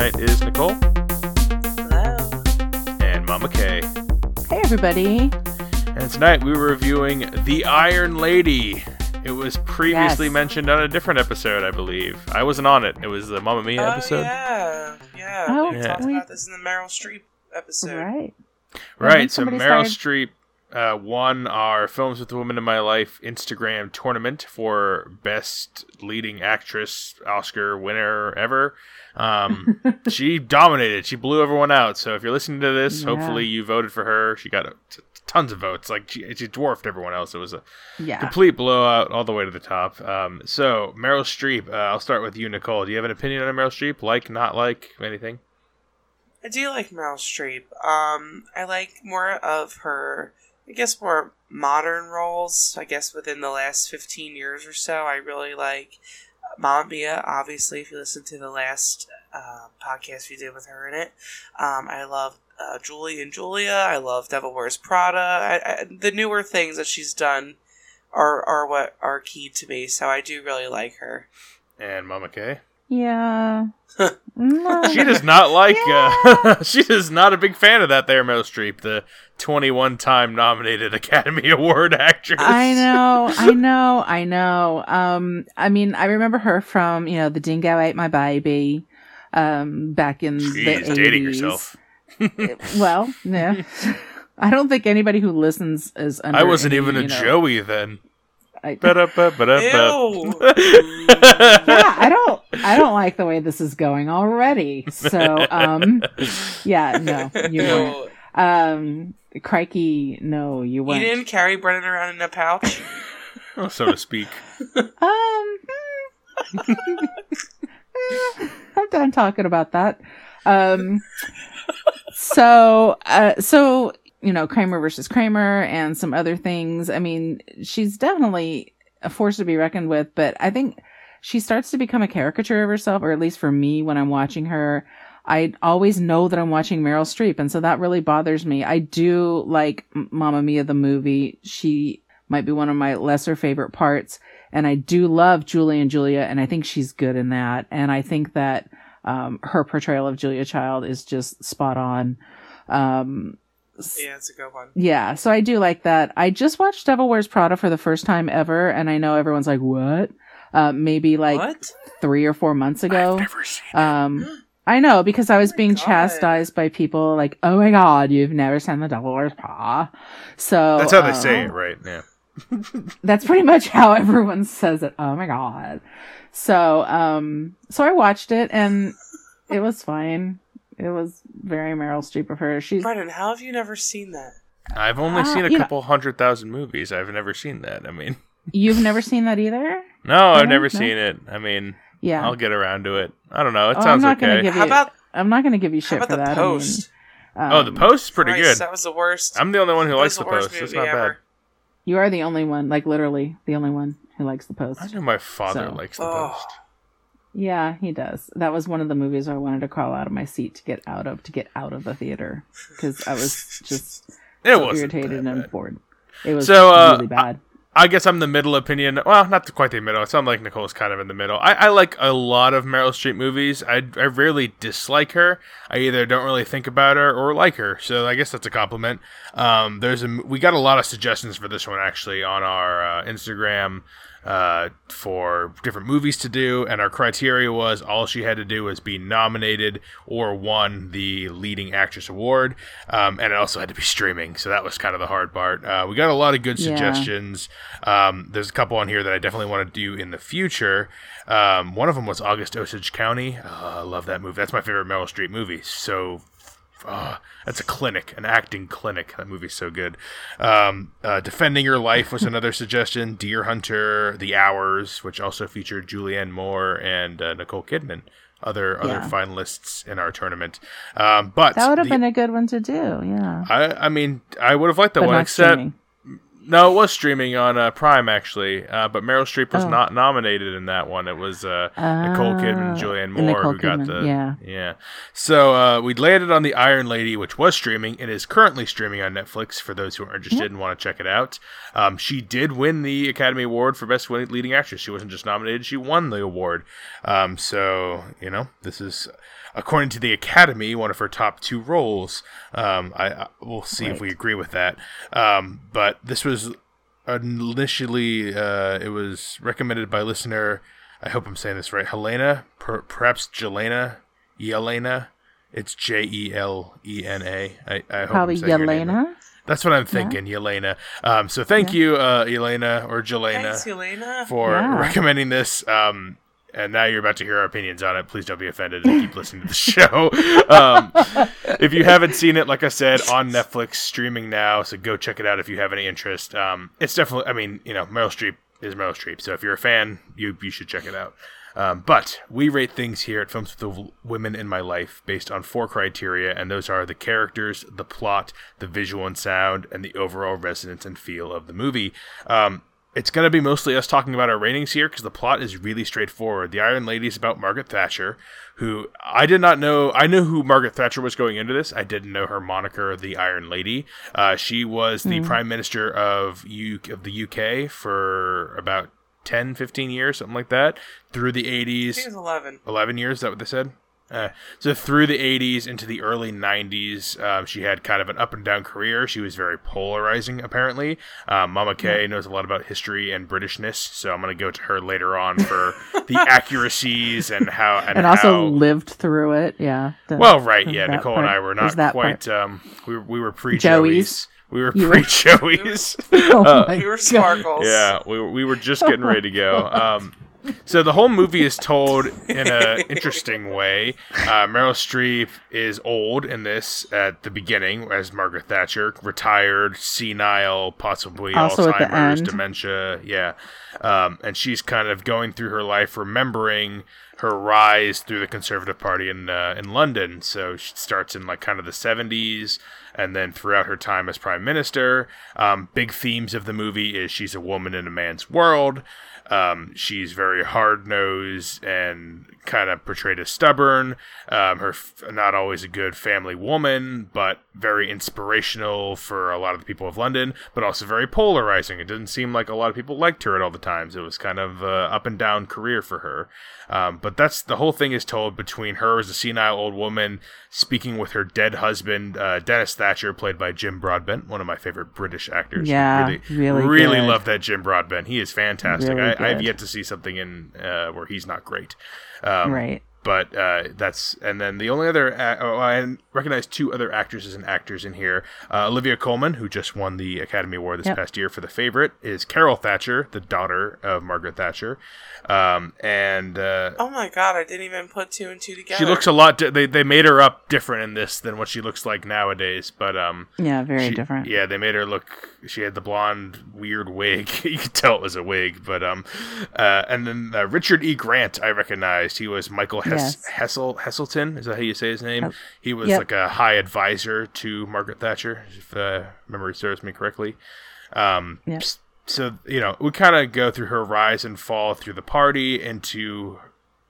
tonight is Nicole. Hello. And Mama K. Hey, everybody. And tonight we were reviewing The Iron Lady. It was previously Yes. mentioned on a different episode, I believe. I wasn't on it. It was the Mamma Mia Oh, episode. yeah. Yeah. Oh, we Yeah. talked about this in the Meryl Streep episode. Right. Right, so Meryl started- Streep uh, won our Films with the Woman in My Life Instagram tournament for Best Leading Actress Oscar winner ever. Um, she dominated. She blew everyone out. So if you're listening to this, Yeah. hopefully you voted for her. She got t- tons of votes. Like she, she dwarfed everyone else. It was a Yeah. complete blowout all the way to the top. Um, so Meryl Streep. Uh, I'll start with you, Nicole. Do you have an opinion on Meryl Streep? Like, not like, anything? I do like Meryl Streep. Um, I like more of her, I guess, more modern roles. I guess within the last 15 years or so, I really like Mamma Mia, obviously, if you listen to the last uh, podcast we did with her in it. Um, I love uh, Julie and Julia. I love Devil Wears Prada. I, I, the newer things that she's done are, are what are key to me, so I do really like her. And Mama K. Yeah. No. She does not like. Uh, she is not a big fan of that. There, Meryl Streep, the 21 time nominated Academy Award actress. I know, I know, I know. Um, I mean, I remember her from you know the Dingo Ate My Baby, um, back in the 80s. dating yourself. Well, yeah. I don't think anybody who listens is. I wasn't any, even a you know, Joey then. I, Ew! yeah, I don't. I don't like the way this is going already. So, um, yeah, no, you weren't. Um, crikey, no, you You weren't. didn't carry Brennan around in a pouch? so to speak. Um, hmm. I'm done talking about that. Um, so, uh, so you know, Kramer versus Kramer and some other things. I mean, she's definitely a force to be reckoned with, but I think she starts to become a caricature of herself, or at least for me when I'm watching her. I always know that I'm watching Meryl Streep, and so that really bothers me. I do like Mamma Mia the movie. She might be one of my lesser favorite parts, and I do love Julie and Julia, and I think she's good in that. And I think that um, her portrayal of Julia Child is just spot on. Um, Yeah, it's a good one. yeah, so I do like that. I just watched Devil Wears Prada for the first time ever, and I know everyone's like, "What?" Uh, maybe like what? three or four months ago. I've never seen. Um, I know because I was Oh being God. chastised by people like, "Oh my god, you've never seen the Devil Wears Prada." So That's how they uh, say it, right? Yeah. That's pretty much how everyone says it. Oh my god. So, um, so I watched it and it was fine. It was very Meryl Streep of her. She's Brennan, how have you never seen that? I've only Uh, seen a you know- couple hundred thousand movies. I've never seen that. I mean, you've never seen that either. no, I've never no. seen it. I mean, Yeah. I'll get around to it. I don't know. It Oh, I'm sounds not okay. give How about I'm not going to give you how shit about for the that. post? I mean, oh, the um, post is pretty Christ, good. That was the worst. I'm the only one who that likes the the post. It's movie not bad. You are the only one, like literally the only one who likes the post. I know my father So- likes the Oh. post. Yeah, he does. That was one of the movies I wanted to crawl out of my seat to get out of to get out of the theater because I was just It so irritated and bad. bored. It was So, uh, really bad. I guess I'm the middle opinion. Well, not quite the middle. It sounds like Nicole's kind of in the middle. I, I like a lot of Meryl Streep movies. I, I rarely dislike her. I either don't really think about her or like her. So I guess that's a compliment. Um, there's a we got a lot of suggestions for this one actually on our uh, Instagram uh, for different movies to do, and our criteria was all she had to do was be nominated or won the leading actress award, um, and it also had to be streaming. So that was kind of the hard part. Uh, we got a lot of good Yeah. suggestions. Um, there's a couple on here that I definitely want to do in the future. Um, one of them was August Osage County. Oh, I love that movie. That's my favorite Meryl Streep movie. So uh, that's a clinic, an acting clinic. That movie's so good. Um, uh, Defending Your Life was another suggestion. Deer Hunter, The Hours, which also featured Julianne Moore and uh, Nicole Kidman. Other other finalists in our tournament, um, but That would have been a good one to do. Yeah, I, I mean, I would have liked that but one, except streaming. No, it was streaming on uh, Prime actually, uh, but Meryl Streep was Oh. not nominated in that one. It was uh, Nicole Kidman and Ah, Julianne Moore Nicole who got the yeah. yeah. So uh, we landed on the Iron Lady, which was streaming. and is currently streaming on Netflix for those who are interested and want to check it out. Um, she did win the Academy Award for Best Leading Actress. She wasn't just nominated; she won the award. Um, so you know, this is according to the Academy, one of her top two roles. Um, I, I we'll see right. if we agree with that. Um, but this was initially uh, it was recommended by listener. I hope I'm saying this right. Helena, per, perhaps Jelena, Yelena. It's J E L E N A. I, I hope probably Yelena. That's what I'm thinking, yeah. Yelena. Um, so thank yeah. you, uh, Yelena or Jelena, Thanks, Yelena. for yeah. recommending this. Um, and now you're about to hear our opinions on it. Please don't be offended and keep listening to the show. Um, if you haven't seen it, like I said, on Netflix, streaming now, so go check it out if you have any interest. Um, it's definitely, I mean, you know, Meryl Streep is Meryl Streep, so if you're a fan, you you should check it out. Um, but we rate things here at Films with the Women in My Life based on four criteria, and those are the characters, the plot, the visual and sound, and the overall resonance and feel of the movie. Um, it's going to be mostly us talking about our ratings here because the plot is really straightforward. The Iron Lady is about Margaret Thatcher, who I did not know. I knew who Margaret Thatcher was going into this. I didn't know her moniker, the Iron Lady. Uh, she was the mm. Prime Minister of, U- of the UK for about 10, 15 years, something like that, through the 80s. She was 11. 11 years, is that what they said? Uh, so through the 80s into the early 90s, um, she had kind of an up and down career. She was very polarizing, apparently. Um, Mama Kay knows a lot about history and Britishness, so I'm going to go to her later on for the accuracies and how and, and also how... lived through it. Yeah. The, well, right, yeah. Nicole part. and I were not quite. Um, we were, we were pre Joey's. We were pre Joey's. oh uh, we were sparkles. Yeah, we were, we were just getting ready to go. So the whole movie is told in an interesting way. Uh, Meryl Streep is old in this at the beginning as Margaret Thatcher, retired, senile, possibly also Alzheimer's, dementia. Yeah, um, and she's kind of going through her life, remembering her rise through the Conservative Party in uh, in London. So she starts in like kind of the seventies, and then throughout her time as Prime Minister, um, big themes of the movie is she's a woman in a man's world. Um, she's very hard nosed and kind of portrayed as stubborn. Um, her f- not always a good family woman, but very inspirational for a lot of the people of London, but also very polarizing. It didn't seem like a lot of people liked her at all the times. It was kind of uh, up and down career for her. Um, but that's the whole thing is told between her as a senile old woman speaking with her dead husband, uh, Dennis Thatcher, played by Jim Broadbent, one of my favorite British actors. Yeah, really, really, really love that Jim Broadbent. He is fantastic. Really I, have yet to see something in uh, where he's not great. Um, right but uh, that's and then the only other oh, I recognize two other actresses and actors in here. Uh, Olivia Colman, who just won the Academy Award this yep. past year for The Favorite, is Carol Thatcher, the daughter of Margaret Thatcher. Um, and uh, oh my god, I didn't even put two and two together. She looks a lot. Di- they they made her up different in this than what she looks like nowadays. But um, yeah, very she, different. Yeah, they made her look. She had the blonde weird wig. you could tell it was a wig. But um, uh, and then uh, Richard E. Grant, I recognized. He was Michael Hess- yes. Hessel Heselton. Is that how you say his name? Oh, he was yep. like a high advisor to Margaret Thatcher, if uh, memory serves me correctly. Um, yep so you know we kind of go through her rise and fall through the party into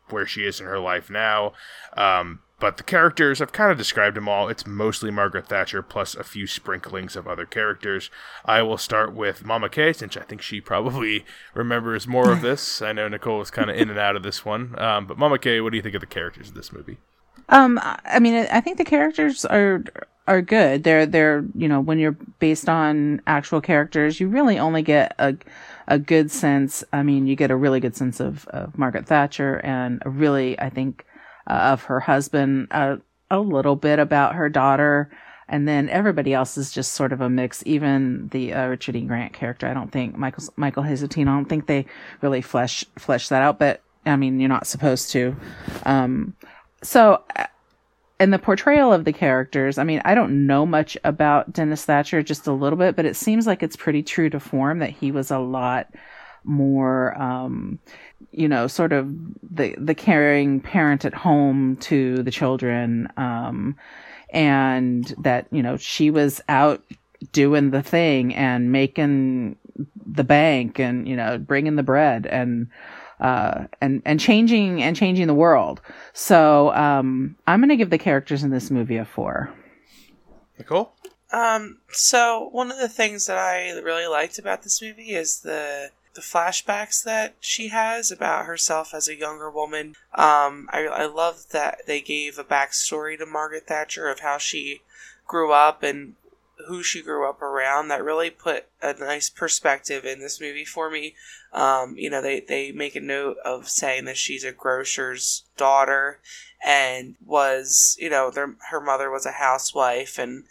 where she is in her life now um, but the characters i've kind of described them all. It's mostly margaret thatcher plus a few sprinklings of other characters. I will start with mama kay since i think she probably remembers more of this. I know nicole was kind of in and out of this one. Um, but mama kay what do you think of the characters of this movie? Um, I mean, I think the characters are are good. They're they're you know when you're based on actual characters, you really only get a a good sense. I mean, you get a really good sense of, of Margaret Thatcher and a really I think uh, of her husband. Uh, a little bit about her daughter. And then everybody else is just sort of a mix. Even the uh, Richard E. Grant character, I don't think Michael Michael Heseltine. I don't think they really flesh flesh that out. But I mean, you're not supposed to. Um, so and the portrayal of the characters, I mean, I don't know much about Dennis Thatcher, just a little bit, but it seems like it's pretty true to form that he was a lot more, um, you know, sort of the the caring parent at home to the children, um, and that you know she was out doing the thing and making the bank and you know bringing the bread and uh, and and changing and changing the world. So um, I'm going to give the characters in this movie a four. Nicole. Um. So one of the things that I really liked about this movie is the the flashbacks that she has about herself as a younger woman. Um, I, I love that they gave a backstory to Margaret Thatcher of how she grew up and who she grew up around. That really put a nice perspective in this movie for me. Um, you know, they, they make a note of saying that she's a grocer's daughter and was, you know, their, her mother was a housewife and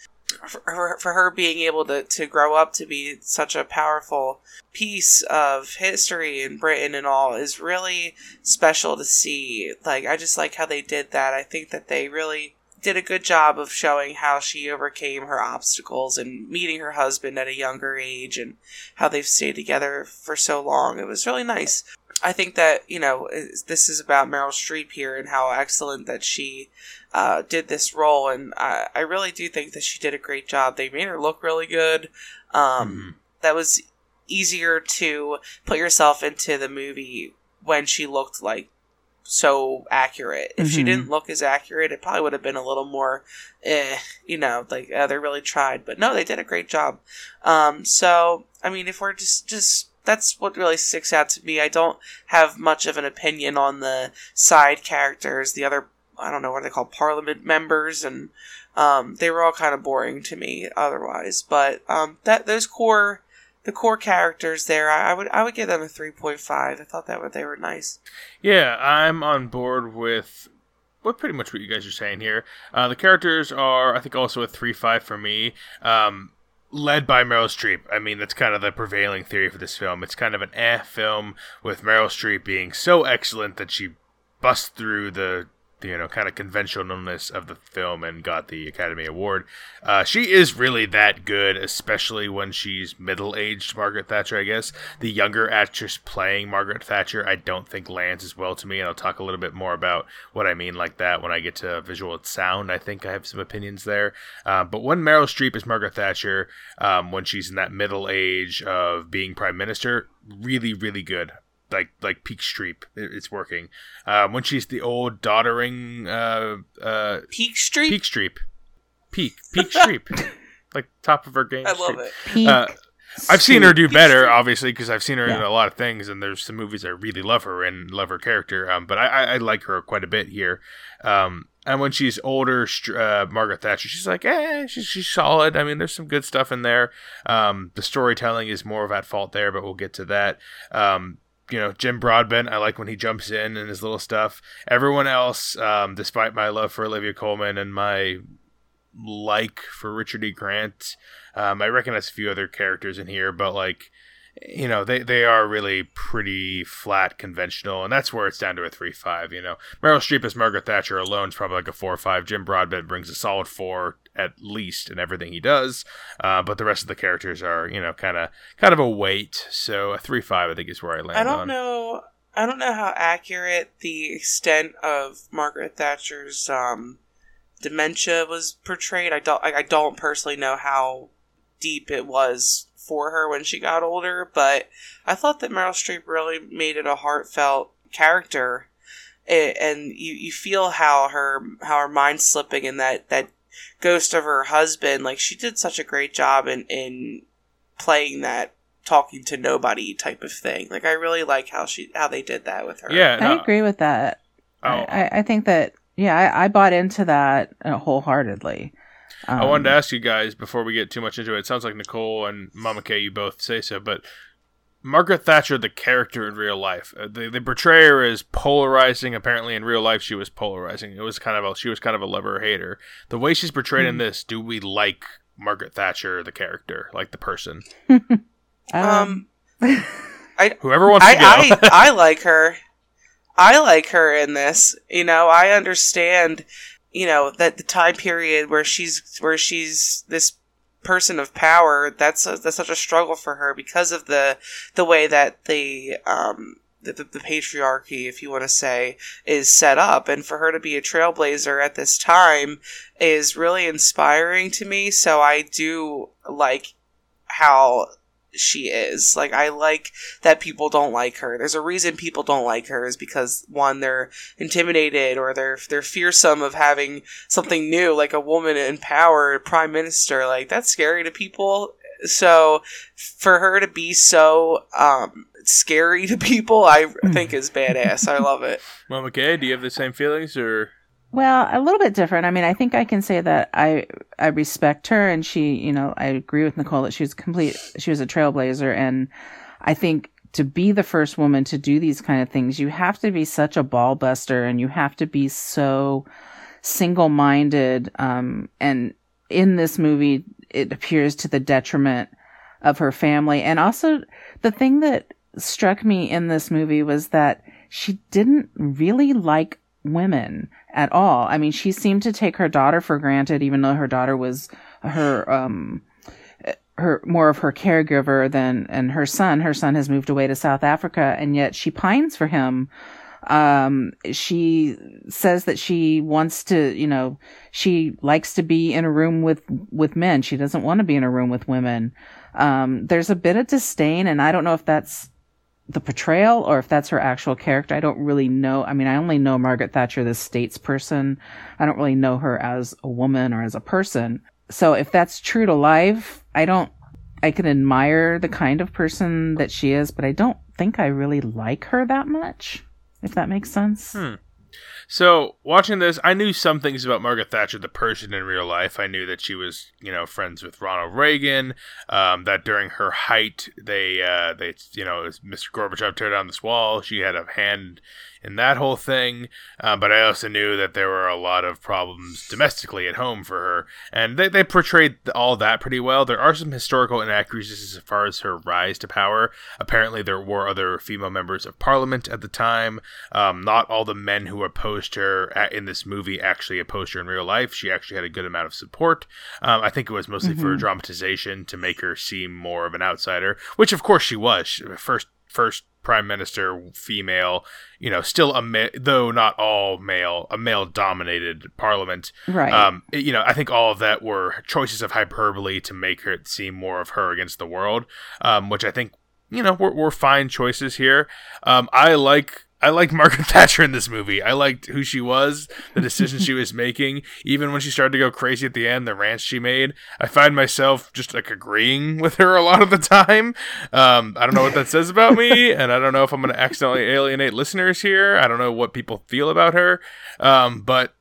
for her, for her being able to, to grow up to be such a powerful piece of history in Britain and all is really special to see. Like, I just like how they did that. I think that they really did a good job of showing how she overcame her obstacles and meeting her husband at a younger age and how they've stayed together for so long. It was really nice. I think that, you know, this is about Meryl Streep here and how excellent that she uh, did this role. And I, I really do think that she did a great job. They made her look really good. Um, mm-hmm. That was easier to put yourself into the movie when she looked like so accurate. If mm-hmm. she didn't look as accurate, it probably would have been a little more, eh, you know, like uh, they really tried. But no, they did a great job. Um, so I mean, if we're just just that's what really sticks out to me. I don't have much of an opinion on the side characters, the other I don't know what they call parliament members, and um, they were all kind of boring to me otherwise. But um, that those core the core characters there, I, I, would I would give them a three point five. I thought that they were nice. Yeah, I'm on board with what pretty much what you guys are saying here. Uh, the characters are, I think, also a three five for me. Um, led by Meryl Streep. I mean, that's kind of the prevailing theory for this film. It's kind of an eh film with Meryl Streep being so excellent that she busts through the you know kind of conventionalness of the film and got the Academy Award. Uh, she is really that good, especially when she's middle-aged Margaret Thatcher. I guess the younger actress playing Margaret Thatcher, I don't think lands as well to me, and I'll talk a little bit more about what I mean like that when I get to visual and sound. I think I have some opinions there. Uh, but when Meryl Streep is Margaret Thatcher, um, when she's in that middle age of being prime minister, really, really good like like Peak Streep. it's working. Um, when she's the old doddering uh, uh, Peak Streep, Peak Streep, Peak Peak Streep, like top of her game. I love it. Peak uh, I've seen her do better, obviously, because I've seen her yeah. in a lot of things, and there's some movies I really love her and love her character. Um, but I, I, I like her quite a bit here. Um, and when she's older, uh, Margaret Thatcher, she's like, eh, she's, she's solid. I mean, there's some good stuff in there. Um, the storytelling is more of at fault there, but we'll get to that. Um, you know Jim Broadbent. I like when he jumps in and his little stuff. Everyone else, um, despite my love for Olivia Colman and my like for Richard E. Grant, um, I recognize a few other characters in here, but like you know they, they are really pretty flat conventional and that's where it's down to a 3-5 you know. Meryl streep as margaret thatcher alone is probably like a 4-5 jim broadbent brings a solid 4 at least in everything he does uh, but the rest of the characters are you know kind of kind of a weight. So a 3-5 i think is where i land i don't on. know i don't know how accurate the extent of margaret thatcher's um, dementia was portrayed. I don't I, I don't personally know how deep it was for her when she got older, but I thought that Meryl Streep really made it a heartfelt character, and you, you feel how her how her mind's slipping and that that ghost of her husband. Like she did such a great job in in playing that talking to nobody type of thing. Like I really like how she how they did that with her. Yeah, no. I agree with that. Oh. I, I think that yeah, I, I bought into that uh, wholeheartedly. Um, I wanted to um, ask you guys before we get too much into it. It sounds like Nicole and Mama K, you both say so, but Margaret Thatcher, the character in real life, uh, they, they portray her as polarizing. Apparently, in real life, she was polarizing. It was kind of a, she was kind of a lover hater. The way she's portrayed mm-hmm. in hmm. this, do we like Margaret Thatcher, the character, like the person? um, I whoever wants I, to go. I, I like her. I like her in this. You know, I understand you know that the time period where she's where she's this person of power that's a, that's such a struggle for her because of the the way that the um the, the, the patriarchy if you want to say is set up. And for her to be a trailblazer at this time is really inspiring to me. So i do like how she is. Like I like that people don't like her. There's a reason people don't like her is because one they're intimidated or they're they're fearsome of having something new like a woman in power, prime minister. Like that's scary to people. So for her to be so um scary to people, I think is badass. I love it. Well, McKay, do you have the same feelings or? Well, a little bit different. I mean, I think I can say that I I respect her, and she, you know, I agree with Nicole that she was complete. She was a trailblazer, and I think to be the first woman to do these kind of things, you have to be such a ball buster, and you have to be so single minded. Um, and in this movie, it appears to the detriment of her family, and also the thing that struck me in this movie was that she didn't really like women at all. I mean, she seemed to take her daughter for granted, even though her daughter was her, um, her more of her caregiver than, and her son, her son has moved away to South Africa and yet she pines for him. Um, she says that she wants to, you know, she likes to be in a room with, with men. She doesn't want to be in a room with women. Um, there's a bit of disdain and I don't know if that's, the portrayal or if that's her actual character. I don't really know. I mean, I only know Margaret Thatcher, the statesperson. I don't really know her as a woman or as a person. So if that's true to life, I don't, I can admire the kind of person that she is, but I don't think I really like her that much, if that makes sense. Hmm. So watching this, I knew some things about Margaret Thatcher, the person in real life. I knew that she was, you know, friends with Ronald Reagan. Um, that during her height, they, uh, they, you know, Mr. Gorbachev tear down this wall. She had a hand in that whole thing. Uh, but I also knew that there were a lot of problems domestically at home for her, and they, they portrayed all that pretty well. There are some historical inaccuracies as far as her rise to power. Apparently, there were other female members of parliament at the time. Um, not all the men who opposed her at, in this movie actually a poster in real life. She actually had a good amount of support. Um, I think it was mostly mm-hmm. for dramatization to make her seem more of an outsider, which of course she was. First first prime minister female you know still a ma- though not all male a male dominated parliament right um you know i think all of that were choices of hyperbole to make her seem more of her against the world um which i think you know were, were fine choices here um i like I liked Margaret Thatcher in this movie. I liked who she was, the decisions she was making. Even when she started to go crazy at the end, the rants she made, I find myself just like agreeing with her a lot of the time. Um, I don't know what that says about me, and I don't know if I'm going to accidentally alienate listeners here. I don't know what people feel about her, um, but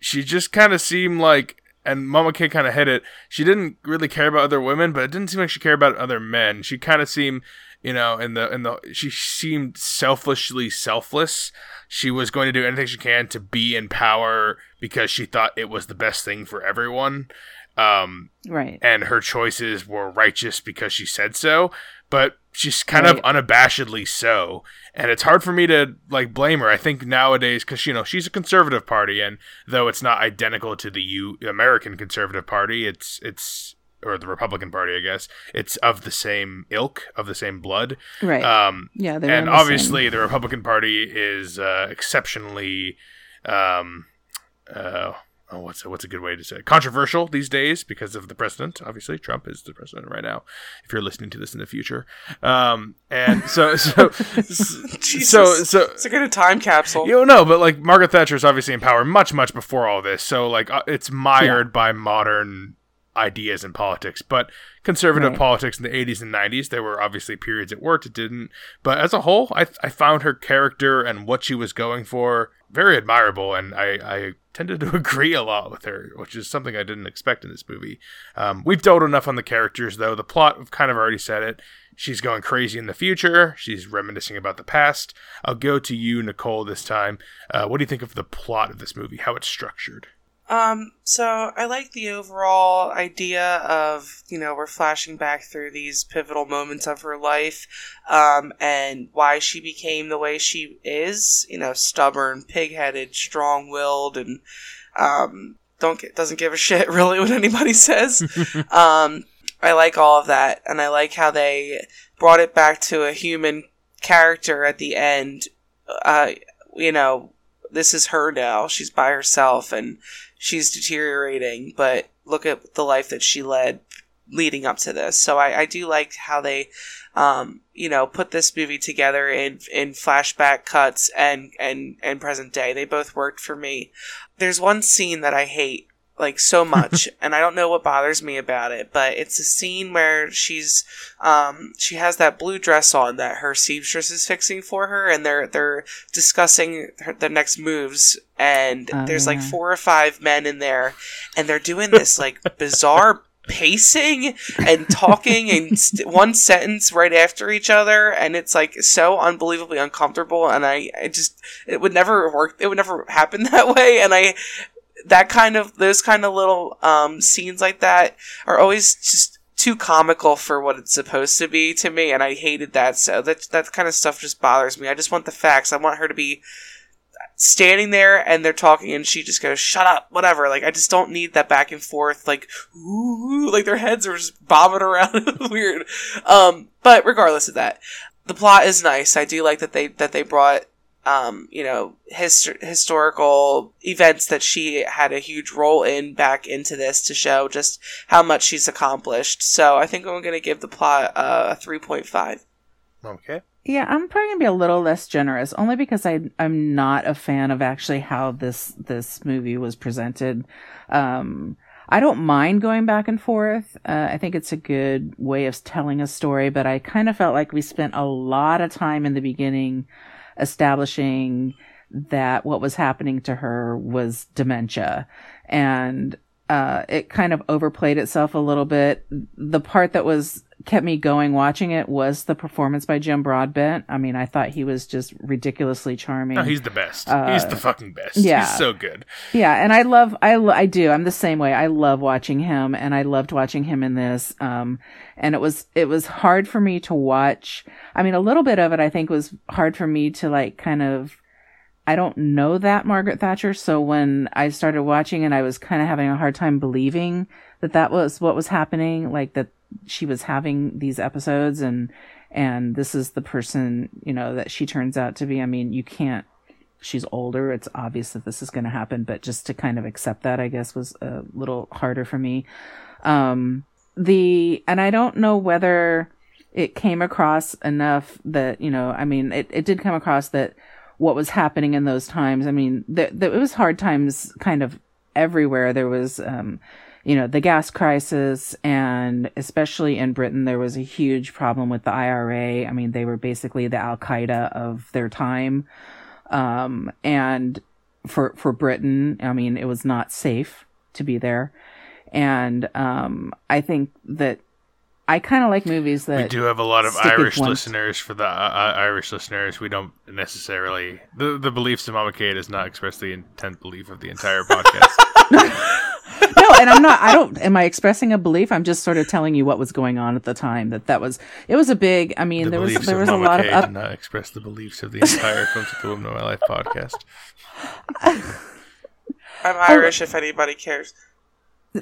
she just kind of seemed like and Mama K kind of hit it. She didn't really care about other women, but it didn't seem like she cared about other men. She kind of seemed you know, and the and the she seemed selfishly selfless. She was going to do anything she can to be in power because she thought it was the best thing for everyone. Um, right. And her choices were righteous because she said so, but she's kind right. of unabashedly so. And it's hard for me to like blame her. I think nowadays, because you know she's a conservative party, and though it's not identical to the U American Conservative Party, it's it's or the Republican Party, I guess. It's of the same ilk, of the same blood. Right. Um, yeah. And obviously, same. the Republican Party is uh, exceptionally. Um, uh, oh, what's a, what's a good way to say it? controversial these days because of the president. Obviously, Trump is the president right now. If you're listening to this in the future, um, and so so so so it's like in a time capsule. You don't know, but like Margaret Thatcher is obviously in power much much before all this. So like uh, it's mired yeah. by modern ideas in politics. But conservative right. politics in the 80s and 90s, there were obviously periods it worked, it didn't. But as a whole, I, I found her character and what she was going for very admirable, and I, I tended to agree a lot with her, which is something I didn't expect in this movie. Um, we've dwelled enough on the characters, though. The plot, I've kind of already said it. She's going crazy in the future. She's reminiscing about the past. I'll go to you, Nicole, this time. Uh, what do you think of the plot of this movie? How it's structured? Um, so I like the overall idea of, you know, we're flashing back through these pivotal moments of her life, um, and why she became the way she is, you know, stubborn, pig-headed, strong-willed, and, um, don't get, doesn't give a shit really what anybody says. um, I like all of that, and I like how they brought it back to a human character at the end, uh, you know, this is her now. She's by herself and she's deteriorating, but look at the life that she led leading up to this. So I, I do like how they, um, you know, put this movie together in in flashback cuts and and and present day. They both worked for me. There's one scene that I hate like so much and i don't know what bothers me about it but it's a scene where she's um she has that blue dress on that her seamstress is fixing for her and they're they're discussing her, the next moves and Oh, there's like four or five men in there and they're doing this like bizarre pacing and talking in st- one sentence right after each other and it's like so unbelievably uncomfortable and I, I just it would never work it would never happen that way and i that kind of those kind of little um, scenes like that are always just too comical for what it's supposed to be to me and i hated that so that that kind of stuff just bothers me. I just want the facts. I want her to be standing there and they're talking and she just goes shut up whatever. Like i just don't need that back and forth like ooh like their heads are just bobbing around. Weird. Um but regardless of that the plot is nice. I do like that they that they brought um, you know, his- historical events that she had a huge role in back into this to show just how much she's accomplished. So I think I'm going to give the plot uh, a 3.5. Okay. Yeah, I'm probably gonna be a little less generous, only because I I'm not a fan of actually how this this movie was presented. Um, I don't mind going back and forth. Uh, I think it's a good way of telling a story, but I kind of felt like we spent a lot of time in the beginning establishing that what was happening to her was dementia, and uh, it kind of overplayed itself a little bit. The part that was kept me going watching it was the performance by Jim Broadbent. I mean, I thought he was just ridiculously charming. Oh, he's the best. Uh, he's the fucking best. yeah. He's so good. Yeah, and I love I lo- I do. I'm the same way. I love watching him and I loved watching him in this. Um and it was it was hard for me to watch. I mean, a little bit of it I think was hard for me to like kind of I don't know that Margaret Thatcher, so when I started watching and I was kind of having a hard time believing that that was what was happening, like that she was having these episodes and and this is the person, you know, that she turns out to be. I mean, you can't she's older. It's obvious that this is going to happen, but just to kind of accept that, I guess, was a little harder for me. Um, the, and I don't know whether it came across enough that, you know, I mean, it, it did come across that what was happening in those times. I mean, th- th- it was hard times kind of everywhere. There was, um, you know, the gas crisis and especially in Britain, there was a huge problem with the IRA. I mean, they were basically the Al Qaeda of their time um, and for for Britain, I mean, it was not safe to be there, and um, I think that I kind of like movies that we do have a lot of Irish listeners. For the uh, uh, Irish listeners, we don't necessarily the the beliefs of Mama K does not express the intent belief of the entire podcast. no, and I'm not. I don't. Am I expressing a belief? I'm just sort of telling you what was going on at the time. That that was. It was a big. I mean, the there was there of was a lot K of up. do not express the beliefs of the entire Films with the Woman of My Life podcast. I'm Irish if anybody cares.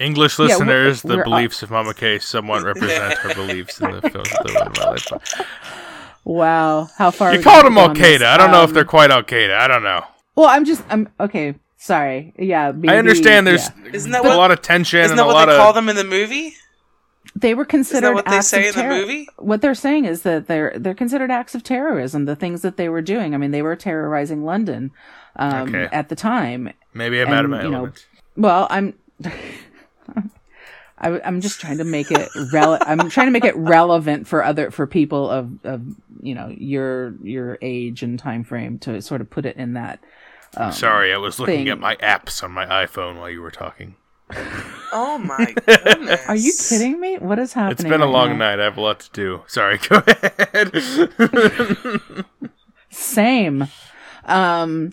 English Yeah, we're- listeners, the we're up- beliefs of Mama K somewhat represent her beliefs in the Films with the Woman of My Life podcast. Wow, how far You are we called them Al? Qaeda. I don't know if Um, they're quite Al Qaeda. I don't know. Well, I'm just. I'm okay. Sorry. Yeah. I understand there's yeah. Isn't that a what- lot of tension Isn't and that a what lot they call them in the movie? They were considered what they acts say of in the movie? What they're saying is that they're they're considered acts of terrorism. The things that they were doing. I mean, they were terrorizing London um, Okay. at the time. Maybe I'm out of my you know, element. Well, I'm. I, am just trying to make it rele- I'm trying to make it relevant for other for people of, of you know your your age and time frame to sort of put it in that. Um, Sorry, I was looking thing. at my apps on my iPhone while you were talking. Oh my goodness. Are you kidding me? What is happening? It's been a right long now? night. I have a lot to do. Sorry, go ahead. Same. Um,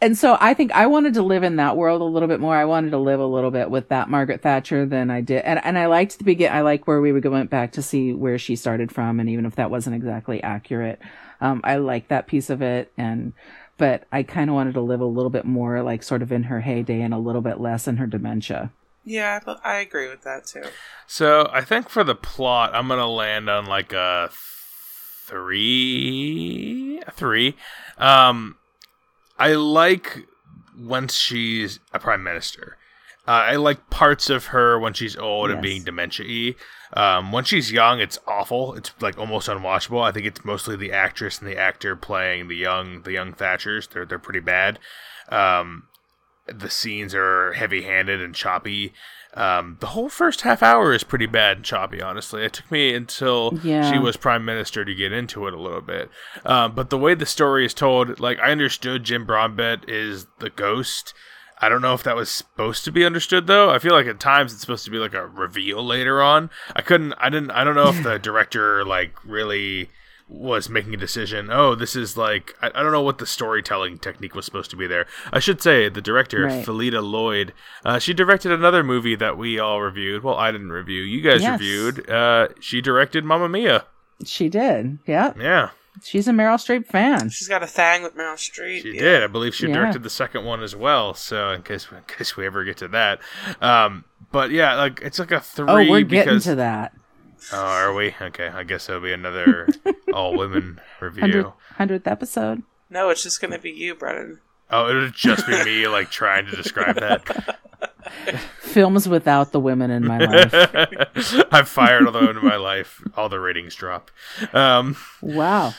and so I think I wanted to live in that world a little bit more. I wanted to live a little bit with that Margaret Thatcher than I did. And, and I liked the begin. I like where we would go went back to see where she started from. And even if that wasn't exactly accurate, um, I like that piece of it. And, but I kind of wanted to live a little bit more like sort of in her heyday and a little bit less in her dementia. Yeah, I agree with that too. so I think for the plot, I'm gonna land on like a three, a three. Um, I like once she's a prime minister. Uh, I like parts of her when she's old and being dementia-y. Um, when she's young, it's awful. It's like almost unwatchable. I think it's mostly the actress and the actor playing the young the young Thatchers. They're they're pretty bad. Um, the scenes are heavy-handed and choppy. Um, the whole first half hour is pretty bad and choppy. Honestly, it took me until Yeah. she was prime minister to get into it a little bit. Um, but the way the story is told, like I understood Jim Broadbent is the ghost. I don't know if that was supposed to be understood though. I feel like at times it's supposed to be like a reveal later on. I couldn't. I didn't. I don't know if the director like really was making a decision. Oh, this is like I, I don't know what the storytelling technique was supposed to be there. I should say the director Right. Phyllida Lloyd. Uh, she directed another movie that we all reviewed. Well, I didn't review. You guys Yes. reviewed. Uh, she directed Mamma Mia. She did. Yep. Yeah, She's a Meryl Streep fan. She's got a thing with Meryl Streep. she yeah. did. I believe she Yeah. directed the second one as well. So in case in case we ever get to that, um, but yeah, like it's like a three. Oh, we're getting because, to that. Oh, are we? Okay, I guess it'll be another all women review. hundredth episode. No, it's just gonna be you, Brennan. Oh, it would just be me like trying to describe that. Films without the women in my life. I've fired all the women in my life. All the ratings drop. Um, wow.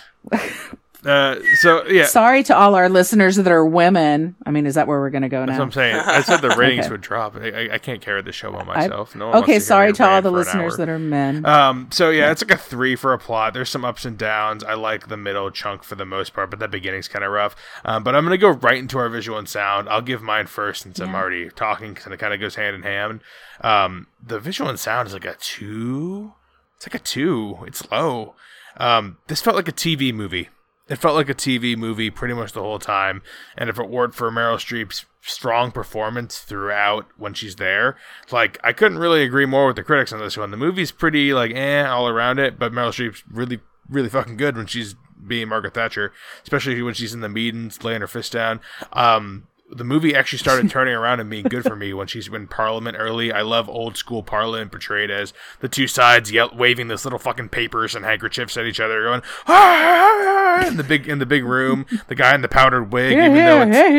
Uh, so yeah, Sorry to all our listeners that are women. I mean, is that where we're going to go that's what now? I'm saying. I said the ratings Okay. would drop. I, I, can't carry the show by myself. no one Okay, sorry to all the listeners that are men. Um, so yeah, it's like a three for a plot. There's some ups and downs. I like the middle chunk for the most part, but the beginning's kind of rough. Um, but I'm gonna go right into our visual and sound. I'll give mine first since I'm already talking, because it kind of goes hand in hand. Um, the visual and sound is like a two. It's like a two. It's low. Um, this felt like a TV movie. It felt like a TV movie pretty much the whole time. And if it weren't for Meryl Streep's strong performance throughout when she's there, like I couldn't really agree more with the critics on this one. The movie's pretty like eh all around it, but Meryl Streep's really really fucking good when she's being Margaret Thatcher, especially when she's in the meetings laying her fist down. Um, the movie actually started turning around and being good for me when she's in Parliament early. I love old school Parliament portrayed as the two sides yell- waving this little fucking papers and handkerchiefs at each other, going ah! in the big in the big room. The guy in the powdered wig, Here, even though here, it's here,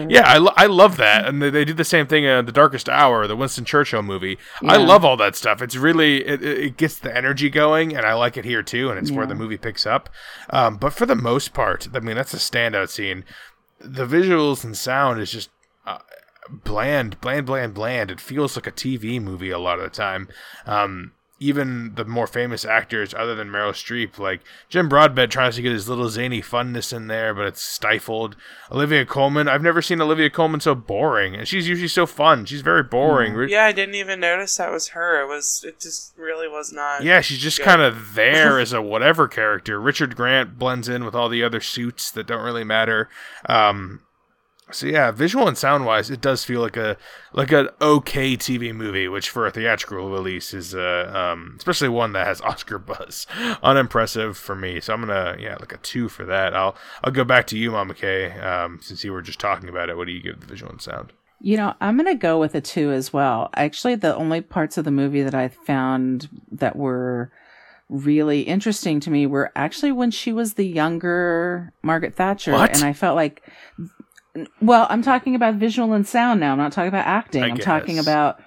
here. yeah, I, lo- I love that, and they, they do the same thing in the Darkest Hour, the Winston Churchill movie. I love all that stuff. It's really it, it it gets the energy going, and I like it here too, and it's where the movie picks up. Um, but for the most part, I mean, that's a standout scene. The visuals and sound is just uh, bland, bland, bland, bland. It feels like a TV movie a lot of the time. Um, even the more famous actors, other than Meryl Streep, like Jim Broadbent, tries to get his little zany funness in there, but it's stifled. Olivia Colman, I've never seen Olivia Colman so boring, and she's usually so fun. She's very boring. Re- Yeah, I didn't even notice that was her. It was. It just really was not. Yeah, she's just kind of there as a whatever character. Richard Grant blends in with all the other suits that don't really matter. Um, so yeah, visual and sound wise, it does feel like a like an okay TV movie, which for a theatrical release is uh, um, especially one that has Oscar buzz, unimpressive for me. So I'm gonna yeah like a two for that. I'll I'll go back to you, Mama Kay, um, since you were just talking about it. What do you give the visual and sound? You know, I'm going to go with a two as well. Actually, the only parts of the movie that I found that were really interesting to me were actually when she was the younger Margaret Thatcher. What? And I felt like, well, I'm talking about visual and sound now. I'm not talking about acting. I I'm talking about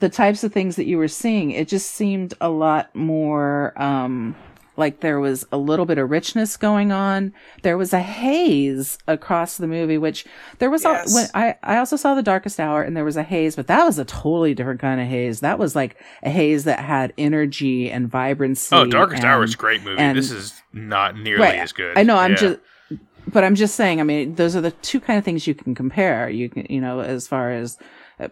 the types of things that you were seeing. It just seemed a lot more, um, like there was a little bit of richness going on. There was a haze across the movie, which there was Yes. al- when I I also saw the Darkest Hour, and there was a haze, but that was a totally different kind of haze. That was like a haze that had energy and vibrancy. Oh, Darkest and- Hour is a great movie. and- this is not nearly Right. as good. I know. I'm Yeah. just, but I'm just saying. I mean, those are the two kind of things you can compare. You can, you know, as far as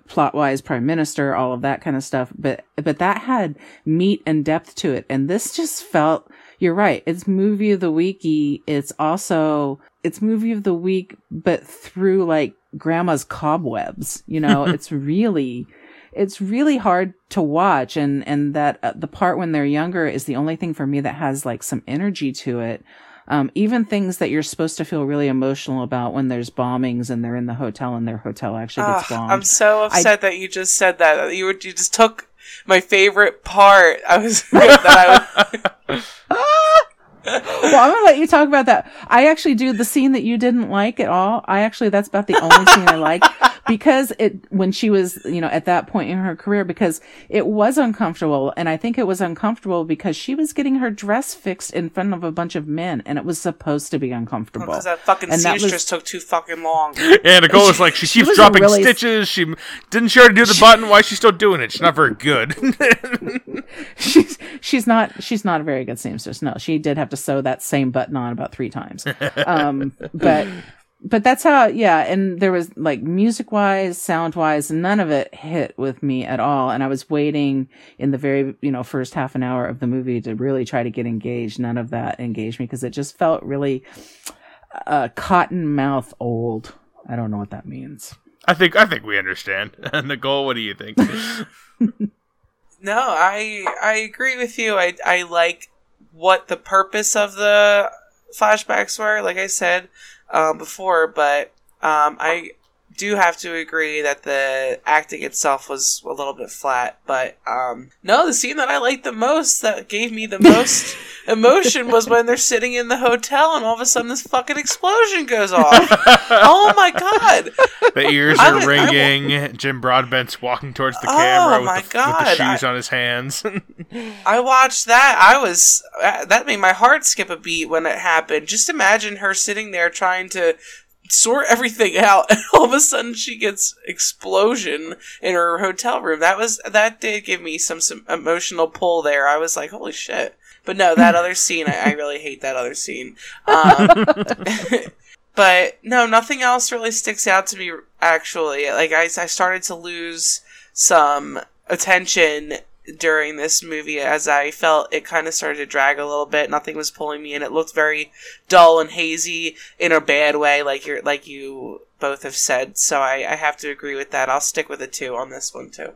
plot wise, prime minister, all of that kind of stuff. But but that had meat and depth to it, and this just felt. You're right. It's movie of the weeky. It's also it's movie of the week, but through like grandma's cobwebs. You know, it's really it's really hard to watch and and that uh, the part when they're younger is the only thing for me that has like some energy to it um, even things that you're supposed to feel really emotional about when there's bombings and they're in the hotel and their hotel actually gets Ugh, bombed I'm so upset that you just said that. You were, you just took my favorite part. I was that I was, well i'm gonna let you talk about that i actually do the scene that you didn't like at all i actually that's about the only scene i like because it when she was you know at that point in her career because it was uncomfortable and I think it was uncomfortable because she was getting her dress fixed in front of a bunch of men and it was supposed to be uncomfortable. Because that fucking And that was- seamstress took too fucking long. And Nicole was like, she, She keeps was dropping really- stitches. She didn't she already do the button. Why is she still doing it? She's not very good. she's she's not she's not a very good seamstress. No, she did have to sew that same button on about three times. Um, but but that's how yeah. And there was like music wise, sound wise, none of it hit with me at all. And I was waiting in the very you know first half an hour of the movie to really try to get engaged. None of that engaged me because it just felt really uh, cotton mouth old. I don't know what that means. I think I think we understand. Nicole, what do you think? No, I I agree with you. I I like what the purpose of the flashbacks were, like I said um, before, but um, I do have to agree that the acting itself was a little bit flat. But um, no, the scene that I liked the most, that gave me the most emotion, was when they're sitting in the hotel and all of a sudden this fucking explosion goes off. oh my god! The ears I are would- I ringing. Jim Broadbent's walking towards the Oh, camera with, my the, with the shoes I- on his hands. I watched that. I was uh, that made my heart skip a beat when it happened. Just imagine her sitting there trying to sort everything out, and all of a sudden she gets explosion in her hotel room. That was that did give me some some emotional pull there. I was like, holy shit. But no, that other scene, I, I really hate that other scene. Um, but no, nothing else really sticks out to me. Actually, like I, I started to lose some attention during this movie as I felt it kind of started to drag a little bit. Nothing was pulling me in. It looked very dull and hazy in a bad way, like you're like you both have said. So I, I have to agree with that. I'll stick with a two on this one too.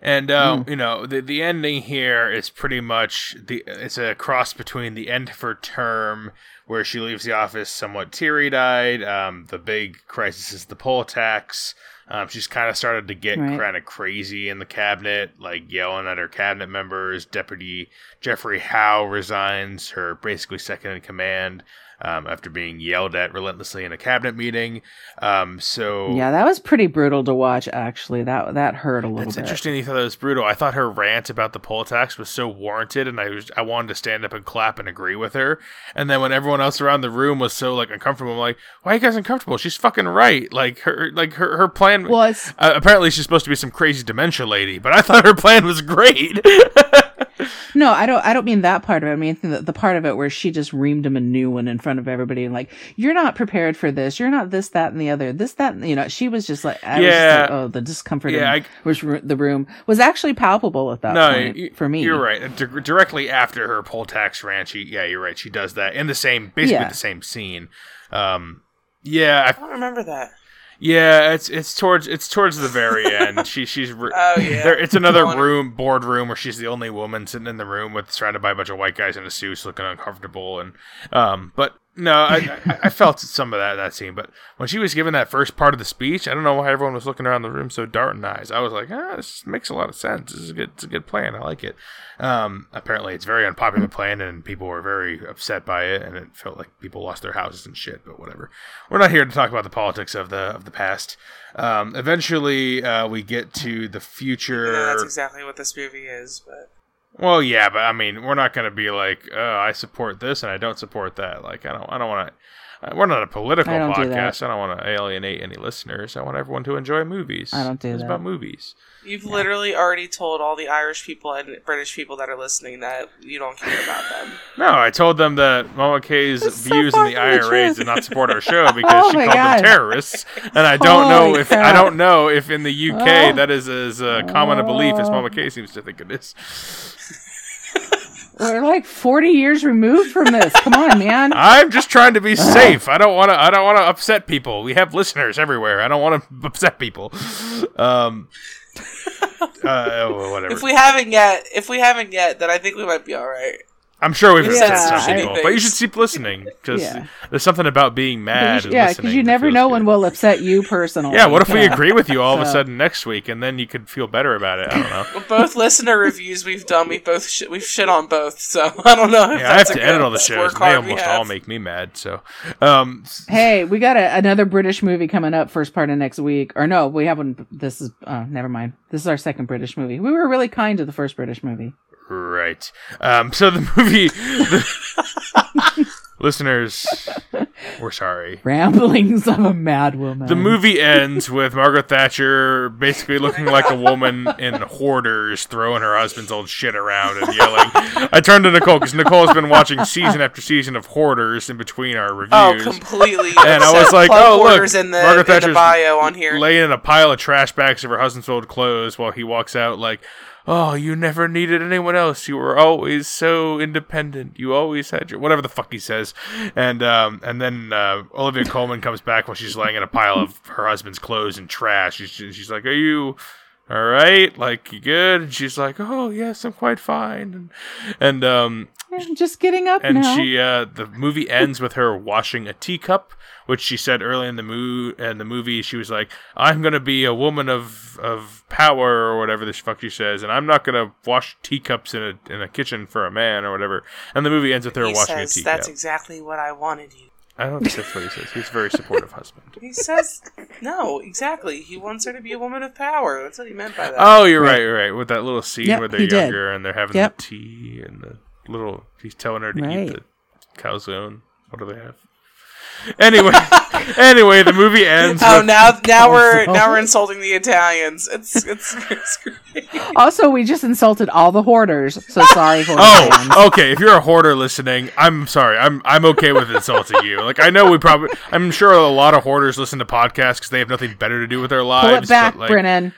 And uh, Hmm. you know, the the ending here is pretty much the it's a cross between the end of her term, where she leaves the office somewhat teary eyed. Um, the big crisis is the poll tax. Um, she's kind of started to get Right. kind of crazy in the cabinet, like yelling at her cabinet members. Deputy Geoffrey Howe resigns, her basically second in command, um, after being yelled at relentlessly in a cabinet meeting. Um, so Yeah, that was pretty brutal to watch. Actually, that that hurt a little it's bit. interesting you thought that was brutal. I thought her rant about the poll tax was so warranted, and I was I wanted to stand up and clap and agree with her. And then when everyone else around the room was so like uncomfortable, I'm like, "Why are you guys uncomfortable? She's fucking right. Like her like her her plan. was uh, apparently she's supposed to be some crazy dementia lady, but I thought her plan was great. No, I don't. I don't mean that part of it. I mean the, the part of it where she just reamed him a new one in front of everybody, and like, "You're not prepared for this. You're not this, that, and the other. This, that, and-" you know." She was just like, I was just Yeah. like, "Oh, the discomfort Yeah, in I- which ru- the room was actually palpable at that no, point y- for me." you're right. Di- directly after her poll tax rant, she yeah, you're right. She does that in the same basically Yeah. the same scene. Um, yeah, I I don't remember that. Yeah, it's it's towards it's towards the very end. She she's re- Oh, yeah. There, it's another Go on. room, where she's the only woman sitting in the room with surrounded by a bunch of white guys in a suits, looking uncomfortable. And um, but no, I, I felt some of that that scene. But when she was giving that first part of the speech, I don't know why everyone was looking around the room so darting eyes. I was like, ah, this makes a lot of sense. This is a good, it's a good plan. I like it. Um, apparently, it's very unpopular plan, and people were very upset by it, and it felt like people lost their houses and shit. But whatever. We're not here to talk about the politics of the of the past. Um, eventually, uh, we get to the future. Yeah, that's exactly what this movie is. But Well, yeah, but I mean, we're not going to be like, oh, I support this and I don't support that. Like, I don't, I don't want to. We're not a political I don't do podcast. I don't want to alienate any listeners. I want everyone to enjoy movies. I don't do It's that. about movies. you've literally already told all the Irish people and British people that are listening that you don't care about them. No, I told them that Mama K's That's so views in the from the IRA did not support our show because Oh she called God. them terrorists, and I don't know Holy if I don't know if in the UK Oh. that is as uh, common a belief as Oh. Mama K seems to think it is. We're like forty years removed from this. Come on, man. I'm just trying to be safe. I don't want to. I don't want to upset people. We have listeners everywhere. I don't want to upset people. Um. Uh, whatever. If we haven't yet, if we haven't yet, then I think we might be all right. I'm sure we've Yeah, said some I- people, but you should keep listening because Yeah. there's something about being mad. and yeah, because you never know good. when we'll upset you personally. Yeah, what if we agree with you all of a sudden next week, and then you could feel better about it? I don't know. Well, both listener reviews we've done, we both sh- we've shit on both. So I don't know. If Yeah, I have that's to a edit all the shows. and They almost all make me mad. So, um, Hey, we got a, another British movie coming up first part of next week. Or no, we haven't. This is uh, never mind. This is our second British movie. We were really kind to the first British movie. right. Um, so the movie, the, listeners, we're sorry. Ramblings of a mad woman. The movie ends with Margaret Thatcher basically oh looking like a woman in hoarders throwing her husband's old shit around and yelling. I turned to Nicole because Nicole's been watching season after season of hoarders in between our oh, reviews. Oh, completely. And I was like, plug oh, look, in the, Margaret in the Thatcher's bio on here. laying in a pile of trash bags of her husband's old clothes while he walks out like, "Oh, you never needed anyone else. You were always so independent. You always had your whatever the fuck he says." And um, and then uh, Olivia Colman comes back while she's laying in a pile of her husband's clothes and trash. She's, she's like, "Are you?" All right, like you good? And she's like, "Oh yes, I'm quite fine." And, and um, I'm just getting up and now. she uh the movie ends with her washing a teacup which she said early in the mo- in the movie she was like i'm gonna be a woman of of power or whatever the fuck she says and i'm not gonna wash teacups in a in a kitchen for a man or whatever and the movie ends with her he washing says a teacup that's exactly what I wanted you. i don't think that's what he says he's a very supportive husband He says no, exactly. He wants her to be a woman of power. That's what he meant by that. oh you're right you're right with that little scene Yep, where they're he did. younger and they're having Yep. the tea and the little he's telling her to Right. eat the calzone what do they have anyway anyway the movie ends Oh, with- now now we're now we're insulting the Italians. It's it's, it's great. also, we just insulted all the hoarders. So sorry, hoarder fans. Oh, okay. If you're a hoarder listening, I'm sorry. I'm I'm okay with insulting you. Like I know we probably, I'm sure a lot of hoarders listen to podcasts because they have nothing better to do with their lives. Pull it back, but, like, Brennan.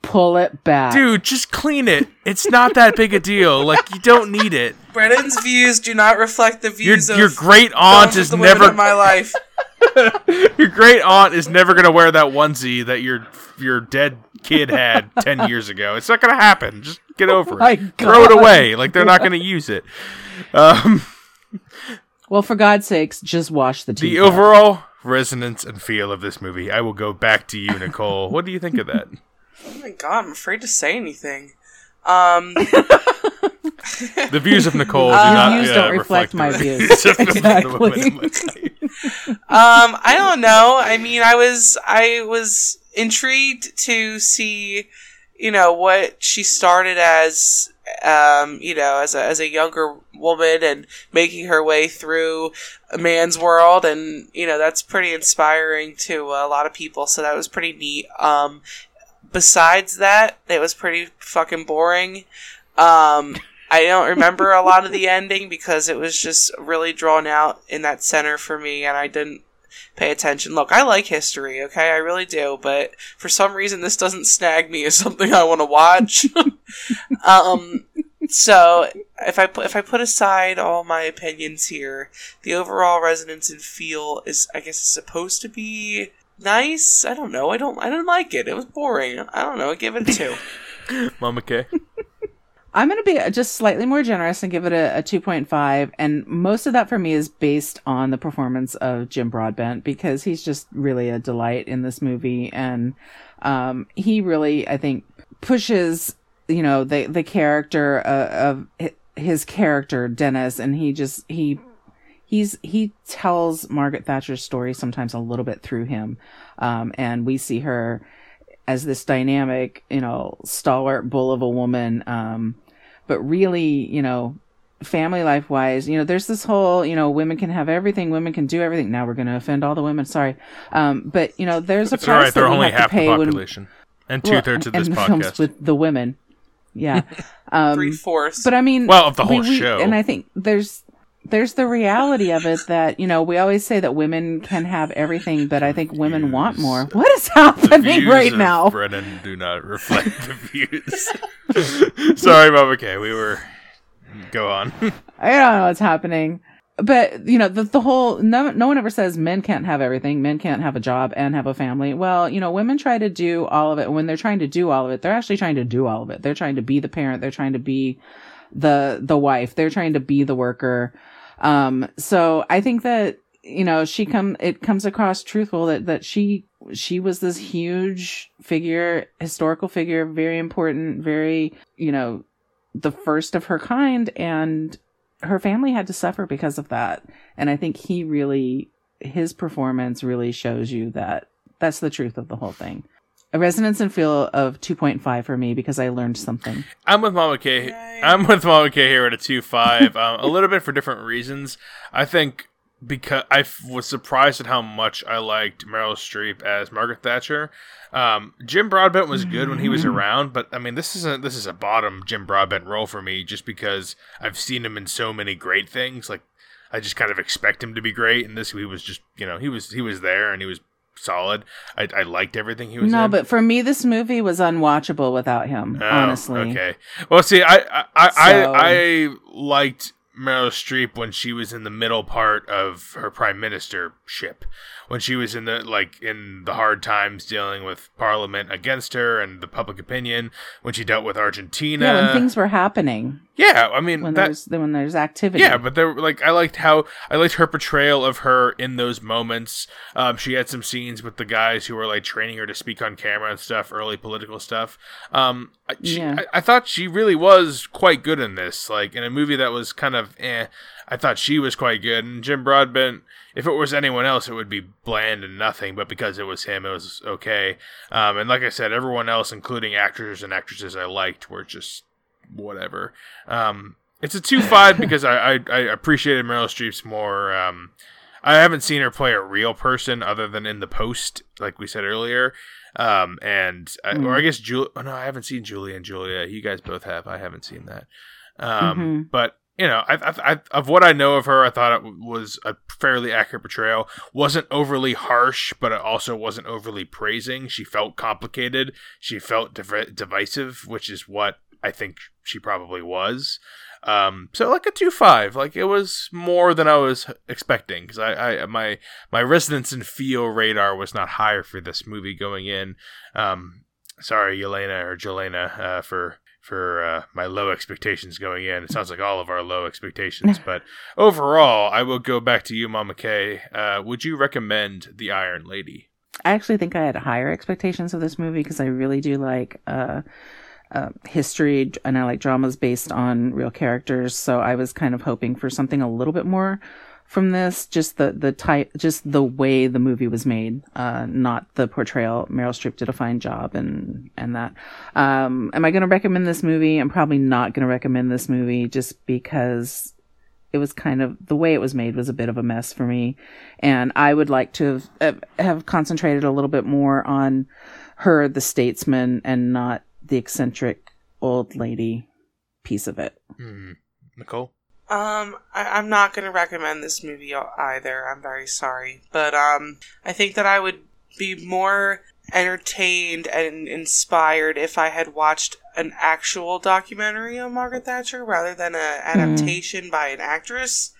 Pull it back. Dude, just clean it. It's not that big a deal. Like you don't need it. Brennan's views do not reflect the Your views of your great aunt is the never my life. your great aunt is never gonna wear that onesie that your your dead kid had ten years ago. It's not gonna happen. Just get over it. Throw it away. Like they're not gonna use it. Um. Well, for God's sakes, just wash the The teacup. overall resonance and feel of this movie. I will go back to you, Nicole. what do you think of that? Oh my god, I'm afraid to say anything. Um, The views of Nicole do Uh, not views uh, don't reflect my views. views of the Exactly. women in my life. um, I don't know. I mean, I was I was intrigued to see, you know, what she started as, um, you know, as a as a younger woman and making her way through a man's world, and you know, that's pretty inspiring to a lot of people. So that was pretty neat. Um, besides that, it was pretty fucking boring. Um, I don't remember a lot of the ending because it was just really drawn out in that center for me, and I didn't pay attention. Look, I like history, okay, I really do, but for some reason, this doesn't snag me as something I want to watch. um, so if I put if I put aside all my opinions here, the overall resonance and feel is, I guess, supposed to be nice. I don't know. I don't. I didn't like it. It was boring. I don't know. I give it a two. Mama K. I'm going to be just slightly more generous and give it a, a 2.5. And most of that for me is based on the performance of Jim Broadbent because he's just really a delight in this movie. And um, he really, I think, pushes, you know, the, the character uh, of his character, Dennis. And he just, he, he's, he tells Margaret Thatcher's story sometimes a little bit through him. Um, and we see her as this dynamic, you know, stalwart bull of a woman. Um, but really, you know, family life wise, you know, there's this whole, you know, women can have everything, women can do everything. Now we're going to offend all the women. Sorry. Um, but you know, there's a It's all right. price They're that we only have half to the pay when, population and two well, thirds of this the films podcast. with the women. Yeah. Um, Three fourths. but I mean, Well, of the we- whole we- show. and I think there's there's the reality of it that you know we always say that women can have everything, but I think women want more. What is happening right now? Brennan do not reflect the views. Sorry, Mama Okay, We were. Go on. I don't know what's happening. But you know the the whole no no one ever says men can't have everything. Men can't have a job and have a family. Well, you know, women try to do all of it. When they're trying to do all of it, they're actually trying to do all of it. They're trying to be the parent. They're trying to be the the wife. They're trying to be the worker. Um, so I think that you know she come it comes across truthful that that she she was this huge figure, historical figure, very important, very you know the first of her kind, and her family had to suffer because of that. And I think he really his performance really shows you that that's the truth of the whole thing a resonance and feel of 2.5 for me because I learned something. I'm with Mama K. am with Mama K here at a 2.5. um, a little bit for different reasons. I think because I f- was surprised at how much I liked Meryl Streep as Margaret Thatcher. Um, Jim Broadbent was good when he was mm-hmm. around, but I mean, this is a this is a bottom Jim Broadbent role for me, just because I've seen him in so many great things. Like, I just kind of expect him to be great, and this he was just you know he was he was there and he was solid. I, I liked everything he was. No, in. but for me, this movie was unwatchable without him. Oh, honestly. Okay. Well, see, I I so... I, I liked Meryl Streep when she was in the middle part of her prime ministership when she was in the like in the hard times dealing with parliament against her and the public opinion when she dealt with Argentina. Yeah, when things were happening. Yeah, I mean when that, there's when there's activity. Yeah, but there like I liked how I liked her portrayal of her in those moments. Um, she had some scenes with the guys who were like training her to speak on camera and stuff, early political stuff. Um, she, yeah. I, I thought she really was quite good in this, like in a movie that was kind of eh. I thought she was quite good, and Jim Broadbent if it was anyone else, it would be bland and nothing. But because it was him, it was okay. Um, and like I said, everyone else, including actors and actresses I liked, were just whatever. Um, it's a two five because I, I, I appreciated Meryl Streep's more. Um, I haven't seen her play a real person other than in the post, like we said earlier. Um, and I, mm. or I guess Julie. Oh no, I haven't seen Julie and Julia. You guys both have. I haven't seen that. Um, mm-hmm. but you know, I, I, I, of what I know of her, I thought it was a fairly accurate portrayal. wasn't overly harsh, but it also wasn't overly praising. She felt complicated. She felt div- divisive, which is what I think she probably was. Um, so like a two five, like it was more than I was expecting because I, I my my resonance and feel radar was not higher for this movie going in. Um, sorry, Yelena or Jelena, uh, for for uh, my low expectations going in. It sounds like all of our low expectations, but overall, I will go back to you, Mama K. Uh, would you recommend The Iron Lady? I actually think I had higher expectations of this movie because I really do like uh, uh, history and I like dramas based on real characters. So I was kind of hoping for something a little bit more from this just the the type just the way the movie was made uh not the portrayal. Meryl streep did a fine job and and that. Um am i going to recommend this movie? I'm probably not going to recommend this movie just because it was kind of the way it was made was a bit of a mess for me. And i would like to have, have concentrated a little bit more on her the statesman and not the eccentric old lady piece of it. Mm. nicole um, I, am not going to recommend this movie either. I'm very sorry, but um, I think that I would be more entertained and inspired if I had watched an actual documentary on Margaret Thatcher rather than an mm-hmm. adaptation mm. by an actress.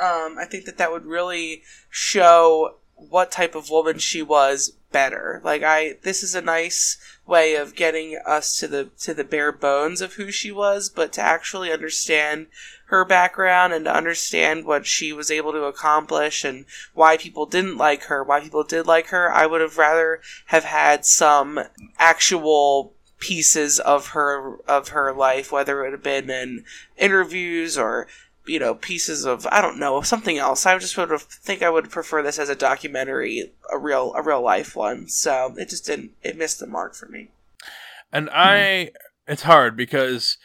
Um, I think that that would really show what type of woman she was better. Like I, this is a nice way of getting us to the to the bare bones of who she was, but to actually understand her background and to understand what she was able to accomplish and why people didn't like her, why people did like her, I would have rather have had some actual pieces of her of her life, whether it had been in interviews or you know pieces of I don't know something else. I just would have think I would prefer this as a documentary, a real a real life one. So it just didn't it missed the mark for me. And I, it's hard because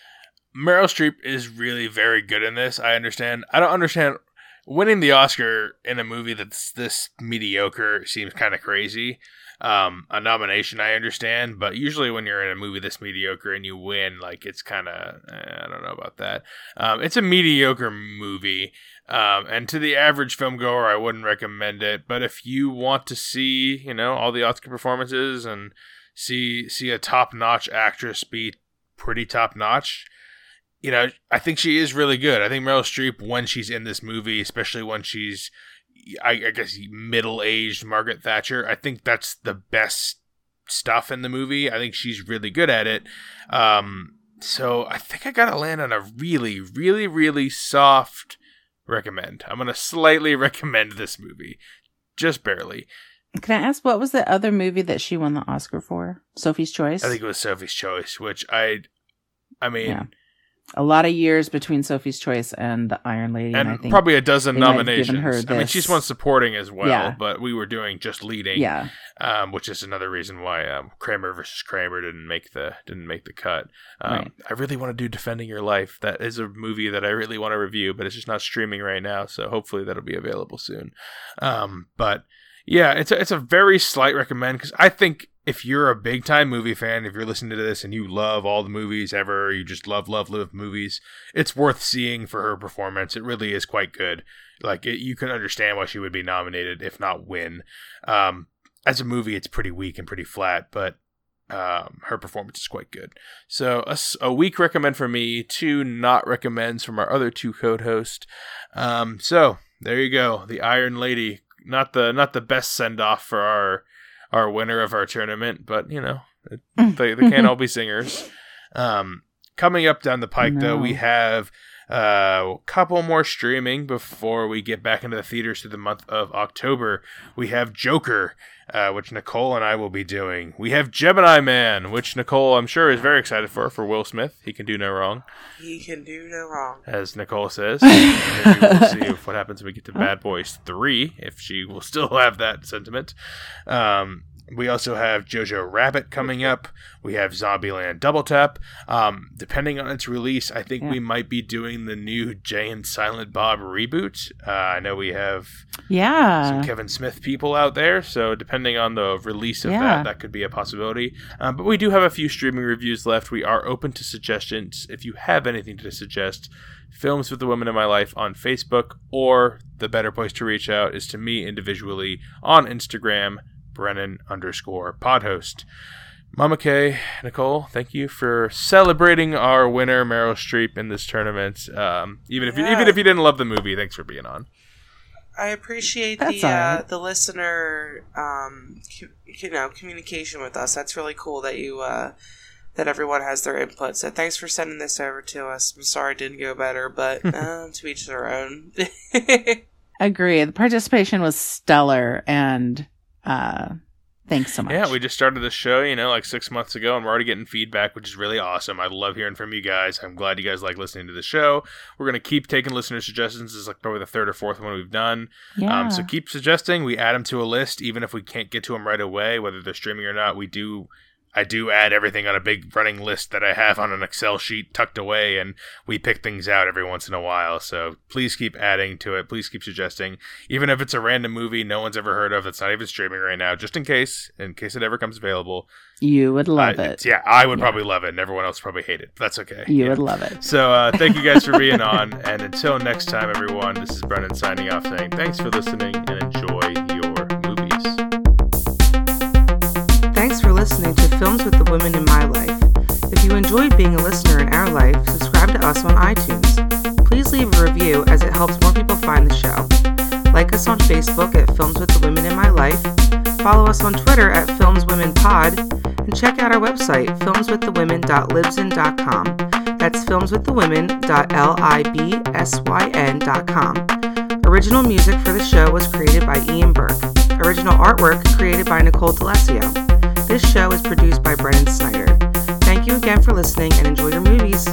Meryl Streep is really very good in this. I understand. I don't understand winning the Oscar in a movie that's this mediocre seems kind of crazy. Um, a nomination I understand, but usually when you're in a movie this mediocre and you win, like it's kind of eh, I don't know about that. Um, it's a mediocre movie, um, and to the average film goer, I wouldn't recommend it. But if you want to see, you know, all the Oscar performances and see see a top notch actress be pretty top notch, you know, I think she is really good. I think Meryl Streep, when she's in this movie, especially when she's, I, I guess, middle aged Margaret Thatcher, I think that's the best stuff in the movie. I think she's really good at it. Um, so I think I gotta land on a really, really, really soft recommend. I'm gonna slightly recommend this movie, just barely. Can I ask what was the other movie that she won the Oscar for? Sophie's Choice. I think it was Sophie's Choice, which I, I mean, Yeah. A lot of years between Sophie's Choice and the Iron Lady, and, and I think probably a dozen they might have given nominations. I mean, she's won supporting as well, Yeah. but we were doing just leading, yeah, um, which is another reason why um, Kramer versus Kramer didn't make the didn't make the cut. Um, Right. I really want to do Defending Your Life. That is a movie that I really want to review, but it's just not streaming right now. So hopefully that'll be available soon. Um, but yeah, it's a, it's a very slight recommend because I think if you're a big time movie fan, if you're listening to this and you love all the movies ever, you just love love love movies, it's worth seeing for her performance. It really is quite good. Like it, you can understand why she would be nominated, if not win. Um, as a movie, it's pretty weak and pretty flat, but um, her performance is quite good. So a weak recommend for me, two not recommends from our other two co-hosts. Um, so there you go, the Iron Lady. Not the not the best send off for our our winner of our tournament, but you know they, they can't all be singers. Um, coming up down the pike, though, we have a couple more streaming before we get back into the theaters through the month of October. We have Joker, uh, which Nicole and I will be doing. We have Gemini Man, which Nicole, I'm sure, is very excited for, for Will Smith. He can do no wrong, He can do no wrong. as Nicole says. Maybe we'll see if what happens when we get to Bad Boys 3, if she will still have that sentiment. Um, we also have Jojo Rabbit coming up. We have Zombieland Double Tap. Um, depending on its release, I think Yeah. we might be doing the new Jay and Silent Bob reboot. Uh, I know we have yeah. some Kevin Smith people out there, so depending on the release of Yeah. that, that could be a possibility. Um, but we do have a few streaming reviews left. We are open to suggestions. If you have anything to suggest, Films with the Women in My Life on Facebook, or the better place to reach out is to me individually on Instagram, Brennan underscore podhost. Mama K, Nicole, thank you for celebrating our winner, Meryl Streep, in this tournament. Um, even if you, even if you didn't love the movie, thanks for being on. I appreciate That's the all uh, the listener, um, you know, communication with us. That's really cool that you uh, that everyone has their input. So thanks for sending this over to us. I'm sorry it didn't go better, but uh, to each their own. Agree. The participation was stellar, and uh, thanks so much. Yeah, we just started the show, you know, like six months ago, and we're already getting feedback, which is really awesome. I love hearing from you guys. I'm glad you guys like listening to the show. We're gonna keep taking listener suggestions. This is like probably the third or fourth one we've done. yeah. Um, so keep suggesting. We add them to a list, even if we can't get to them right away, whether they're streaming or not. We do. I do add everything on a big running list that I have on an Excel sheet tucked away, and we pick things out every once in a while. So please keep adding to it. Please keep suggesting, even if it's a random movie no one's ever heard of that's not even streaming right now, just in case, in case it ever comes available. you would love I- it. Yeah, I would Yeah. probably love it, and everyone else probably hate it. That's okay. You Yeah. would love it. So uh, thank you guys for being on, and until next time, everyone. This is Brennan signing off, saying thanks for listening and enjoy listening to Films with the Women in My Life. If you enjoyed being a listener in our life, subscribe to us on iTunes. Please leave a review as it helps more people find the show. Like us on Facebook at Films with the Women in My Life, follow us on Twitter at FilmsWomenPod, and check out our website, filmswiththewomen.libsyn.com. That's filmswiththewomen.libsyn.com. Original music for the show was created by Ian Burke. Original artwork created by Nicole D'Alessio. This show is produced by Brennan Snyder. Thank you again for listening and enjoy your movies.